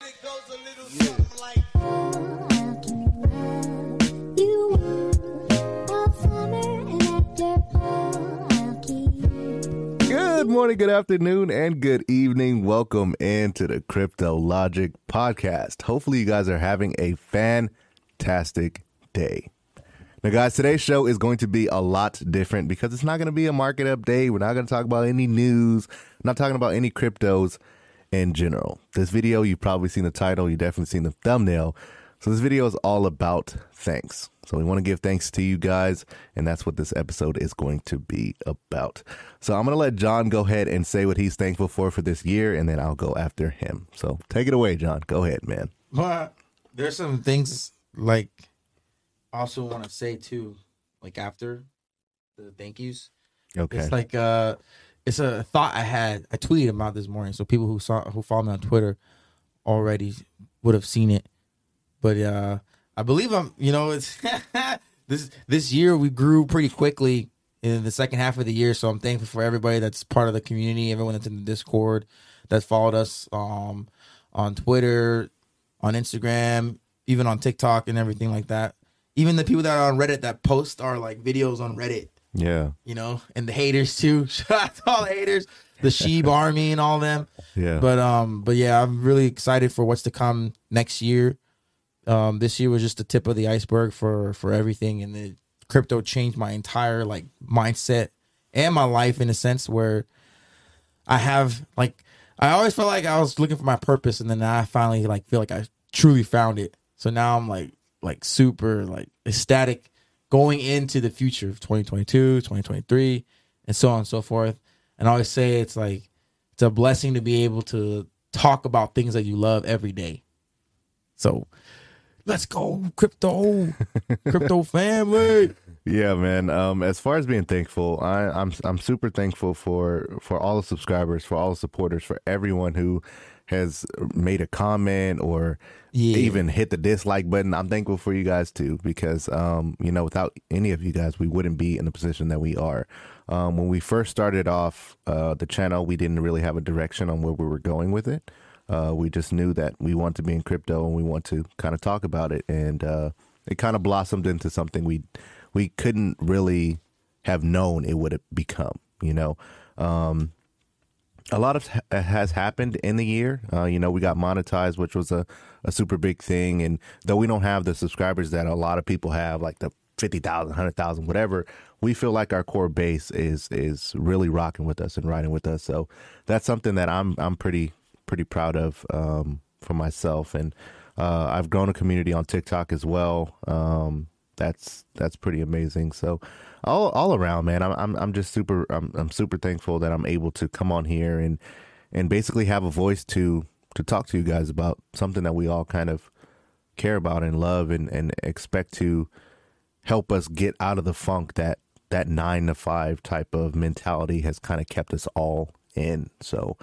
Good morning, good afternoon, and good evening. Welcome into the Crypto Logic podcast. Hopefully, you guys are having a fantastic day. Now, guys, today's show is going to be a lot different because it's not going to be a market update. We're not going to talk about any news. I'm not talking about any cryptos in general. This video, you've probably seen the title, you definitely seen the thumbnail. So, this video is all about thanks. So, we want to give thanks to you guys, and that's what this episode is going to be about. So, I'm going to let John go ahead and say what he's thankful for for this year, and then I'll go after him. So, take it away, John. Go ahead, man. But there's some things like also want to say too, like after the thank yous. Okay. It's like uh it's a thought I had. I tweeted about this morning, so people who saw who follow me on Twitter already would have seen it. But uh I believe I'm you know, it's this this year we grew pretty quickly in the second half of the year. So I'm thankful for everybody that's part of the community, everyone that's in the Discord that followed us um on Twitter, on Instagram, even on TikTok and everything like that. Even the people that are on Reddit that post our like videos on Reddit Yeah. you know, and the haters too. Shout out to all the haters, the Shib Army and all them. Yeah. But um, but yeah, I'm really excited for what's to come next year. Um, this year was just the tip of the iceberg for for everything, and the crypto changed my entire like mindset and my life in a sense where I have like I always felt like I was looking for my purpose, and then I finally like feel like I truly found it. So now I'm like like super like ecstatic going into the future of 2022, 2023, and so on and so forth. And I always say it's like it's a blessing to be able to talk about things that you love every day. So let's go, crypto, crypto family. Yeah, man. Um, as far as being thankful, I, I'm I'm super thankful for for all the subscribers, for all the supporters, for everyone who has made a comment or Yeah. even hit the dislike button. I'm thankful for you guys too, because um, you know, without any of you guys, we wouldn't be in the position that we are. Um, when we first started off uh, the channel, we didn't really have a direction on where we were going with it. Uh, we just knew that we want to be in crypto and we want to kind of talk about it, and uh, it kind of blossomed into something we we couldn't really have known it would become. You know, um, a lot of has happened in the year. Uh, you know, we got monetized, which was a, a super big thing. And though we don't have the subscribers that a lot of people have, like the 50,000, 100,000, whatever, we feel like our core base is is really rocking with us and riding with us. So that's something that I'm I'm pretty pretty proud of um, for myself. And uh, I've grown a community on TikTok as well. Um, that's that's pretty amazing. So all all around, man, I'm I'm I'm just super I'm I'm super thankful that I'm able to come on here and and basically have a voice to to talk to you guys about something that we all kind of care about and love and and expect to help us get out of the funk that that 9 to 5 type of mentality has kind of kept us all in. So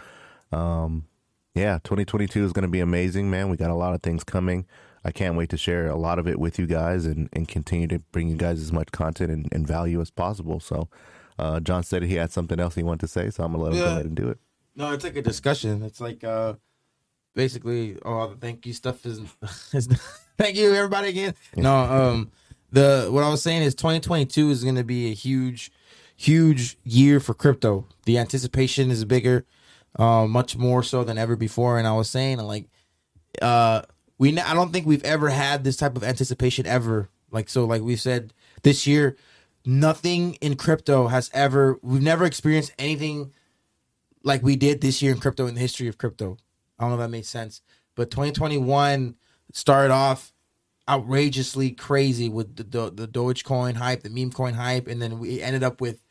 um yeah, 2022 is going to be amazing, man. We got a lot of things coming. I can't wait to share a lot of it with you guys and, and continue to bring you guys as much content and, and value as possible. So, uh, John said he had something else he wanted to say, so I'm gonna let him go ahead and do it. No, it's like a discussion. It's like uh basically all the thank you stuff is, is thank you everybody again. No, um the what I was saying is 2022 is going to be a huge huge year for crypto. The anticipation is bigger, uh, much more so than ever before and I was saying like uh we I don't think we've ever had this type of anticipation ever. Like so like we said this year nothing in crypto has ever we've never experienced anything like we did this year in crypto in the history of crypto. I don't know if that makes sense. But 2021 started off outrageously crazy with the, the, the Dogecoin hype, the meme coin hype, and then we ended up with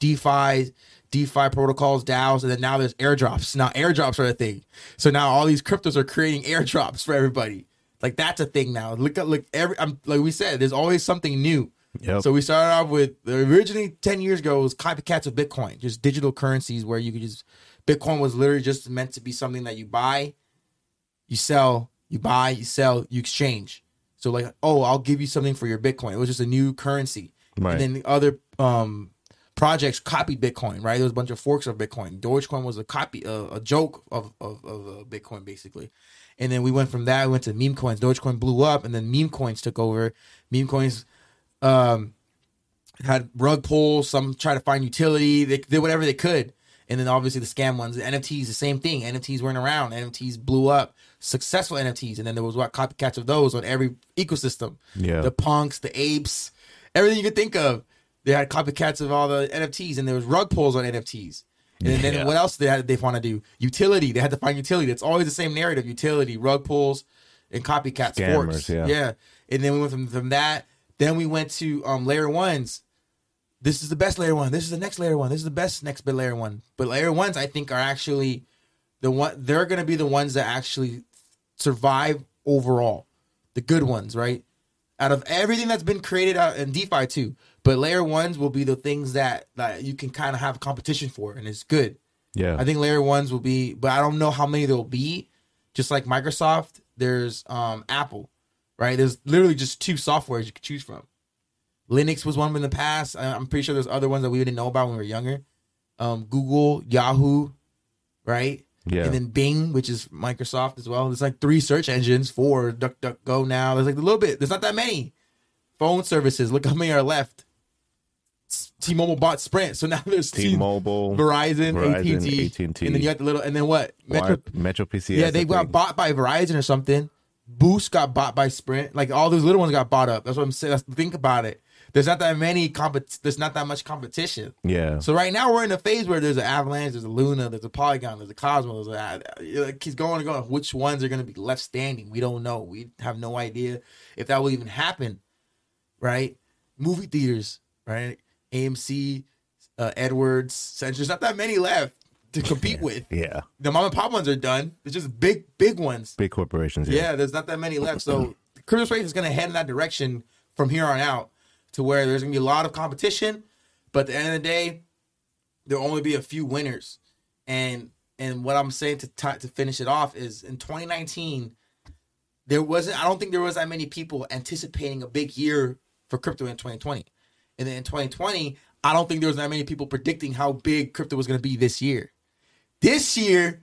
DeFi, DeFi protocols, DAOs, and then now there's airdrops. Now airdrops are a thing. So now all these cryptos are creating airdrops for everybody. Like that's a thing now. Look at look every. I'm, like we said, there's always something new. Yep. So we started off with originally ten years ago it was copycats of Bitcoin, just digital currencies where you could just Bitcoin was literally just meant to be something that you buy, you sell, you buy, you sell, you exchange. So like, oh, I'll give you something for your Bitcoin. It was just a new currency. Right. And then the other um projects copied Bitcoin, right? There was a bunch of forks of Bitcoin. Dogecoin was a copy, uh, a joke of of, of uh, Bitcoin, basically. And then we went from that, we went to meme coins. Dogecoin blew up, and then meme coins took over. Meme coins um, had rug pulls. Some tried to find utility. They did whatever they could. And then obviously the scam ones, the NFTs, the same thing. NFTs weren't around. NFTs blew up. Successful NFTs, and then there was what copycats of those on every ecosystem. Yeah. The punks, the apes, everything you could think of. They had copycats of all the NFTs, and there was rug pulls on NFTs. And then Yeah. what else did they, had, they want to do? Utility. They had to find utility. It's always the same narrative: utility, rug pulls, and copycats, Scammers, forks. yeah. yeah. And then we went from, from that. Then we went to um, layer ones. This is the best layer one. This is the next layer one. This is the best next bit layer one. But layer ones, I think, are actually the one. They're going to be the ones that actually survive overall. The good ones, right? Out of everything that's been created out in DeFi too, but layer ones will be the things that that you can kind of have competition for, and it's good. Yeah. I think layer ones will be, but I don't know how many there'll be. Just like Microsoft, there's um Apple, right? There's literally just two softwares you could choose from. Linux was one in the past. I'm pretty sure there's other ones that we didn't know about when we were younger. Um, Google, Yahoo, right? Yeah. And then Bing, which is Microsoft as well. There's like three search engines for DuckDuckGo now. There's like a little bit. There's not that many phone services. Look how many are left. T-Mobile bought Sprint, so now there's T- T-Mobile, Verizon, Verizon, AT&T, AT&T. and then you got the little, and then what? Metro, Metro, Metro PCS. yeah, they got bought by Verizon or something. Boost got bought by Sprint. Like all those little ones got bought up. That's what I'm saying. That's, think about it. There's not that many compet. There's not that much competition. Yeah. So right now we're in a phase where there's an Avalanche, there's a Luna, there's a Polygon, there's a Cosmos. There's a, it keeps going and going. Which ones are going to be left standing? We don't know. We have no idea if that will even happen. Right? Movie theaters, right? AMC, uh, Edwards, Century. There's not that many left to compete with. yeah. The mom and pop ones are done. It's just big, big ones. Big corporations. Yeah, Yeah. there's not that many left. So crypto space is going to head in that direction from here on out to where there's to be a lot of competition, but at the end of the day, there'll only be a few winners. And and what I'm saying to ti to finish it off is in 2019, there wasn't. I don't think there was that many people anticipating a big year for crypto in 2020, and then in 2020, I don't think there was that many people predicting how big crypto was going to be this year. This year,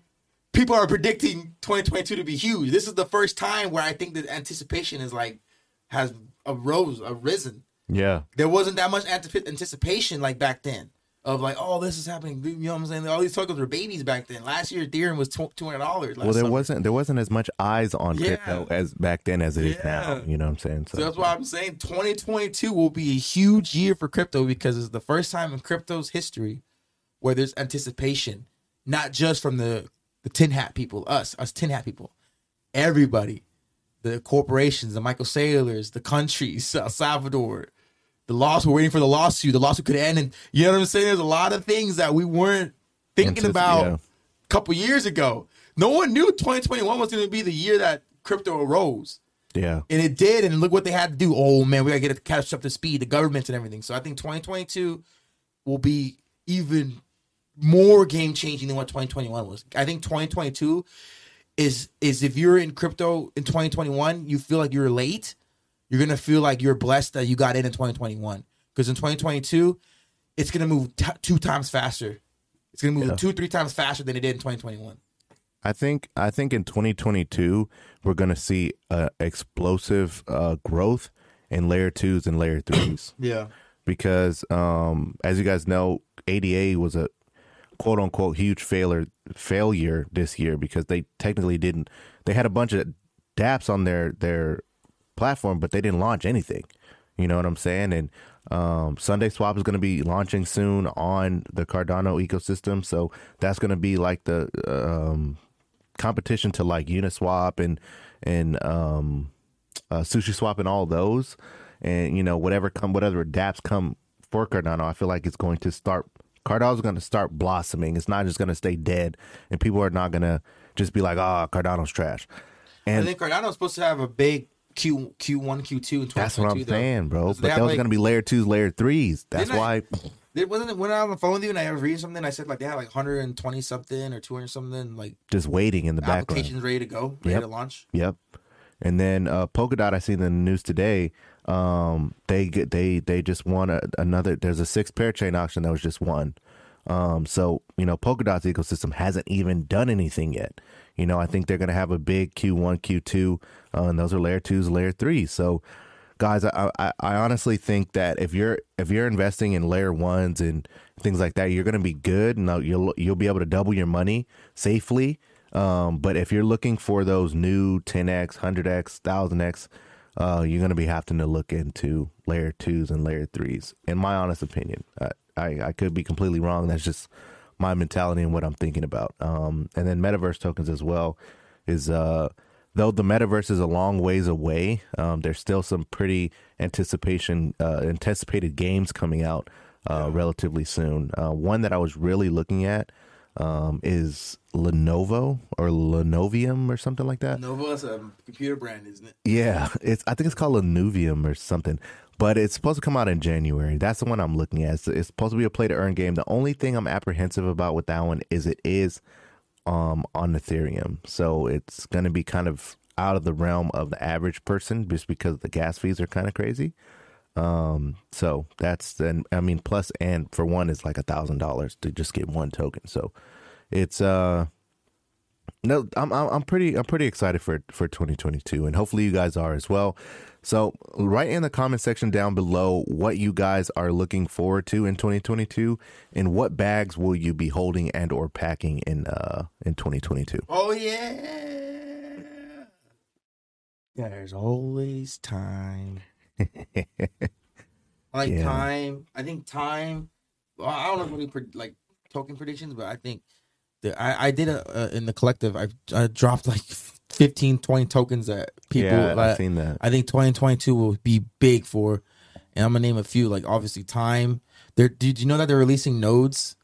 people are predicting 2022 to be huge. This is the first time where I think the anticipation is like has arose, arisen. Yeah. There wasn't that much anticipation like back then of like, oh, this is happening. You know what I'm saying? All these tokens were babies back then. Last year, Ethereum was two hundred dollars. Well, there wasn't there wasn't as much eyes on Yeah. crypto as back then as it is now. You know what I'm saying? So that's why I'm saying 2022 will be a huge year for crypto because it's the first time in crypto's history where there's anticipation, not just from the the tin hat people, us, us tin hat people, everybody, the corporations, the Michael Saylors, the countries, El Salvador, the loss. We're waiting for the lawsuit. The lawsuit could end, and you know what I'm saying. There's a lot of things that we weren't thinking about yeah. a couple years ago. No one knew 2021 was going to be the year that crypto arose. Yeah. And it did, and look what they had to do. Oh man, we gotta get it catch up to speed, the governments and everything. So I think 2022 will be even more game changing than what 2021 was. I think 2022 is is if you're in crypto in 2021, you feel like you're late. You're gonna feel like you're blessed that you got in in 2021 because in 2022, it's gonna move t- two times faster. It's gonna move Yeah. two three times faster than it did in 2021. I think I think in 2022 we're going to see uh, explosive uh, growth in layer twos and layer threes Yeah. because, um, as you guys know, ADA was a quote unquote huge failure failure this year because they technically didn't. They had a bunch of DApps on their their platform, but they didn't launch anything. You know what I'm saying? And um, SundaeSwap is going to be launching soon on the Cardano ecosystem, so that's going to be like the um, competition to like Uniswap and and um, uh, SushiSwap and all those, and you know whatever come whatever DApps come for Cardano, I feel like it's going to start Cardano's going to start blossoming. It's not just going to stay dead, and people are not going to just be like, "Ah, oh, Cardano's trash." I And think Cardano's supposed to have a big Q Q one Q two in that's what I'm though. saying, bro. But have, those like- are going to be layer twos, layer threes. That's I- why. It wasn't when I was on the phone with you and I was reading something. I said like they had like 120 something or 200 something like Just waiting in the background. applications ready to go, ready Yep. to launch. Yep. And then uh, Polkadot, I seen in the news today. Um, they get they they just won a, another. There's a six parachain auction that was just won. Um, so you know, Polkadot's ecosystem hasn't even done anything yet. You know, I think they're gonna have a big Q1, Q2, uh, and those are layer twos, layer threes. So, guys, I, I I honestly think that if you're if you're investing in layer ones and things like that, you're gonna be good, and you'll you'll be able to double your money safely. Um, but if you're looking for those new 10x, 100x, 1000x, uh, you're going to be having to look into layer twos and layer threes. In my honest opinion, I, I, I could be completely wrong. That's just my mentality and what I'm thinking about. Um, and then metaverse tokens as well is, uh, though the metaverse is a long ways away, um, there's still some pretty anticipation, uh, anticipated games coming out, uh, relatively soon. Uh, one that I was really looking at, um, is Lenovo or Lenovium or something like that. Lenovo is a computer brand, isn't it? Yeah, it's I think it's called Lenovium or something, but it's supposed to come out in January. That's the one I'm looking at. It's, it's supposed to be a play to earn game. The only thing I'm apprehensive about with that one is it is um on Ethereum, so it's going to be kind of out of the realm of the average person just because the gas fees are kind of crazy. Um, so that's then I mean plus and for one is like a thousand dollars to just get one token. So it's uh no, I'm I'm I'm pretty I'm pretty excited for for 2022, and hopefully you guys are as well. So write in the comment section down below what you guys are looking forward to in 2022, and what bags will you be holding and or packing in uh in 2022. Oh yeah. There's always time. Like Yeah. time. I think time. Well, I don't know if any like token predictions, but I think I, I did a uh, in the collective. I I dropped like 15, 20 tokens that people. yeah, like, I've seen that. I think 2022 will be big for, and I'm gonna name a few. Like obviously time. There, did you know that they're releasing nodes?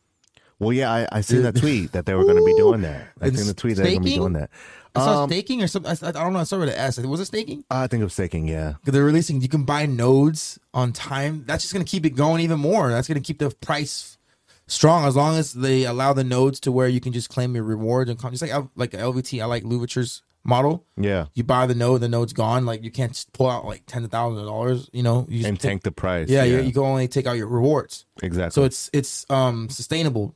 Well, yeah, I I seen that tweet that they were going to be doing that. I seen the tweet that they're going to be doing that. I saw Um, staking or something. I, I don't know. I started with an S. Was it staking? I think of staking. Yeah, they're releasing, you can buy nodes on time. That's just gonna keep it going even more. That's gonna keep the price strong as long as they allow the nodes to where you can just claim your rewards and. Just like like LVT, I like Louverture's model. yeah, You buy the node, the node's gone. Like you can't just pull out like tens of thousands of dollars. You know, you and take- tank the price. Yeah, You, you can only take out your rewards. exactly. So it's it's um sustainable.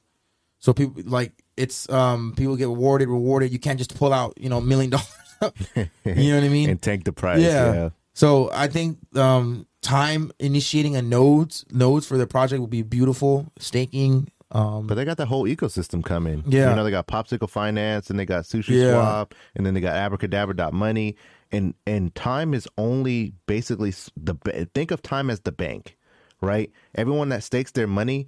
So people like it's um people get rewarded, rewarded. You can't just pull out you know a million dollars. you know what I mean? and tank the price. yeah. yeah. So I think um time initiating a nodes nodes for the project will be beautiful. Staking. Um But they got the whole ecosystem coming. Yeah. You know, they got Popsicle Finance and they got Sushi Yeah. Swap and then they got Abracadabra.money. And and time is only basically the think of time as the bank, right? Everyone that stakes their money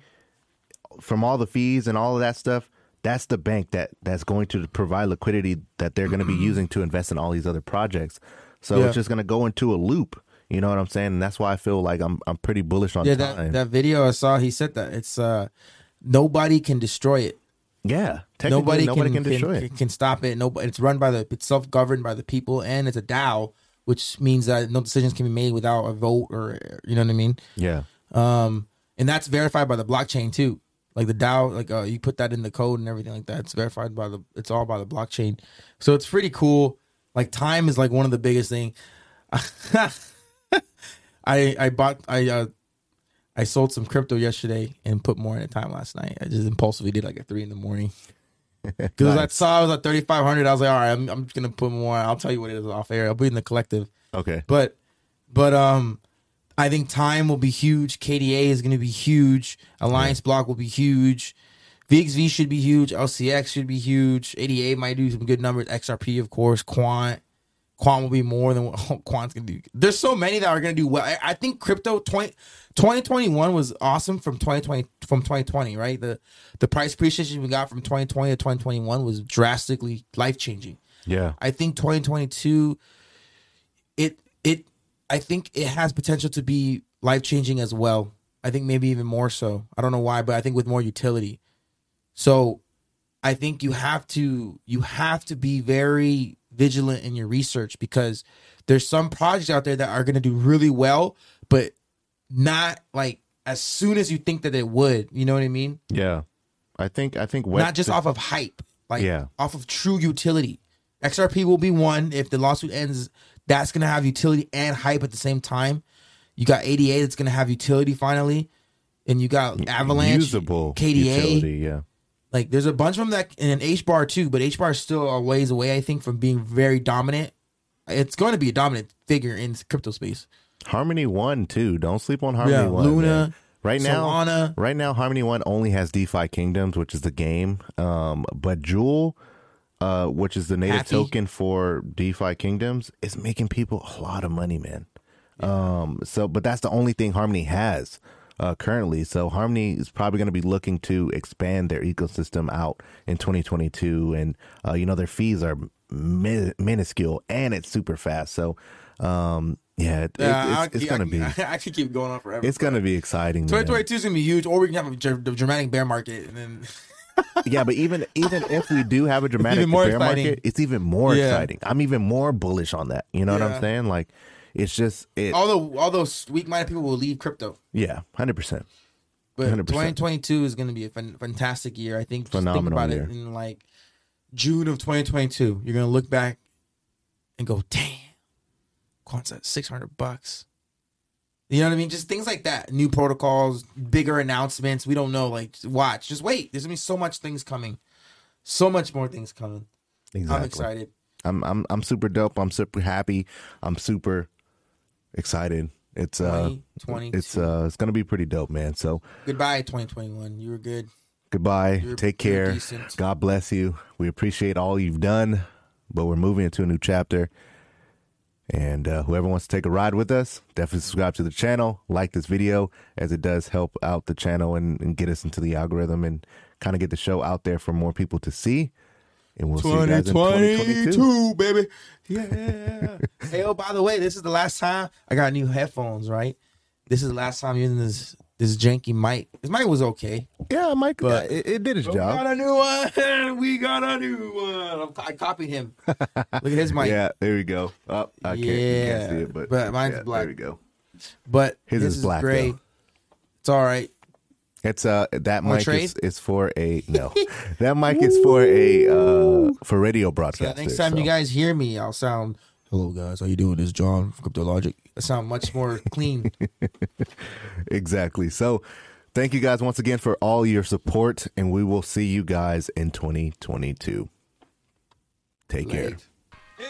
from all the fees and all of that stuff, that's the bank that that's going to provide liquidity that they're going to be using to invest in all these other projects. So Yeah. it's just going to go into a loop. You know what I'm saying? And that's why I feel like I'm I'm pretty bullish on yeah, time. that that video I saw, he said that it's uh nobody can destroy it. yeah, technically Nobody, nobody, can, can, destroy it. can, can stop it. Nobody. It's run by the. It's self governed by the people, and it's a DAO, which means that no decisions can be made without a vote or you know what I mean. Yeah. Um, and that's verified by the blockchain too. Like the DAO, like uh, you put that in the code and everything like that. It's verified by the. It's all by the blockchain. So it's pretty cool. Like time is like one of the biggest thing. I I bought I uh I sold some crypto yesterday and put more in at time last night. I just impulsively did like at three in the morning. Because I saw I was at thirty five hundred. I was like, all right, I'm I'm just gonna put more. I'll tell you what it is off air. I'll be in the collective. Okay. But but um I think time will be huge. KDA is going to be huge. Alliance Block will be huge. VXV should be huge. LCX should be huge. ADA might do some good numbers. XRP, of course. Quant. Quant will be more than what Quant's going to do. There's so many that are going to do well. I, I think crypto 20, 2021 was awesome from 2020 from 2020, right? The the price appreciation we got from 2020 to 2021 was drastically life changing. Yeah. I think 2022 it it I think it has potential to be life changing as well. I think maybe even more so. I don't know why, but I think with more utility. So I think you have to you have to be very vigilant in your research because there's some projects out there that are going to do really well, but not like as soon as you think that it would. You know what I mean? Yeah, I think I think not just off of hype, like Yeah. off of true utility. XRP will be one if the lawsuit ends. That's going to have utility and hype at the same time. You got ADA that's going to have utility finally, and you got Avalanche, usable KDA. utility. Yeah, Like there's a bunch of them that and H bar too, but H bar is still a ways away. I think from being very dominant. It's going to be a dominant figure in crypto space. Harmony One too. Don't sleep on Harmony Yeah, One. Luna, man. Right now, Solana. right now, Harmony One only has DeFi Kingdoms, which is the game. Um, but Jewel, uh, which is the native Happy. token for DeFi Kingdoms, is making people a lot of money, man. Um, so, but that's the only thing Harmony has uh, currently. So Harmony is probably going to be looking to expand their ecosystem out in 2022, and uh, you know their fees are min- minuscule and it's super fast. So, um, yeah, it, Yeah, it's, it's going to be I could keep going on forever. it's going to be exciting. 2022 is gonna be huge, or we can have a dr- dramatic bear market, and then yeah, but even even if we do have a dramatic bear exciting. market, it's even more Yeah. exciting. I'm even more bullish on that. You know what I'm saying? Like, it's just it. although all those weak-minded people will leave crypto, yeah, hundred percent. but 100%. 2022 is gonna be a fan- fantastic year. I think. Just think about year. it in like June of 2022, you're gonna look back and go, "Damn, Quant's 600 bucks." You know what I mean? Just things like that. New protocols, bigger announcements. We don't know. Like, watch. Just wait. There's gonna be so much things coming. So much more things coming. Exactly. I'm excited. I'm I'm I'm super dope. I'm super happy. I'm super excited. It's uh, 2022. it's uh, it's gonna be pretty dope, man. So Goodbye, 2021. You were good. goodbye. You're- Take care. God bless you. We appreciate all you've done, but we're moving into a new chapter. And uh, whoever wants to take a ride with us, definitely subscribe to the channel, like this video, as it does help out the channel and, and get us into the algorithm and kind of get the show out there for more people to see. And we'll see you guys in 2022. baby. Yeah. hey, oh, by the way, this is the last time I got new headphones, right? This is the last time using this this janky mic. This mic was okay. Yeah, Mike, But- it, it did its job. We got a new one. We got a new one. I copied him. Look at his mic. Yeah, there we go. Oh, I can't, can't see it, but, but mine's yeah, black. There we go. But His is is, black, great. though. It's all right. It's uh that Wanna mic trade? is, is for a no. that mic is for a uh for radio So broadcast. next time you guys hear me, I'll sound. Hello guys, how you doing? This is John from Crypto Logic. I sound much more clean. Exactly. So thank you guys once again for all your support and we will see you guys in 2022. Take care. Late. And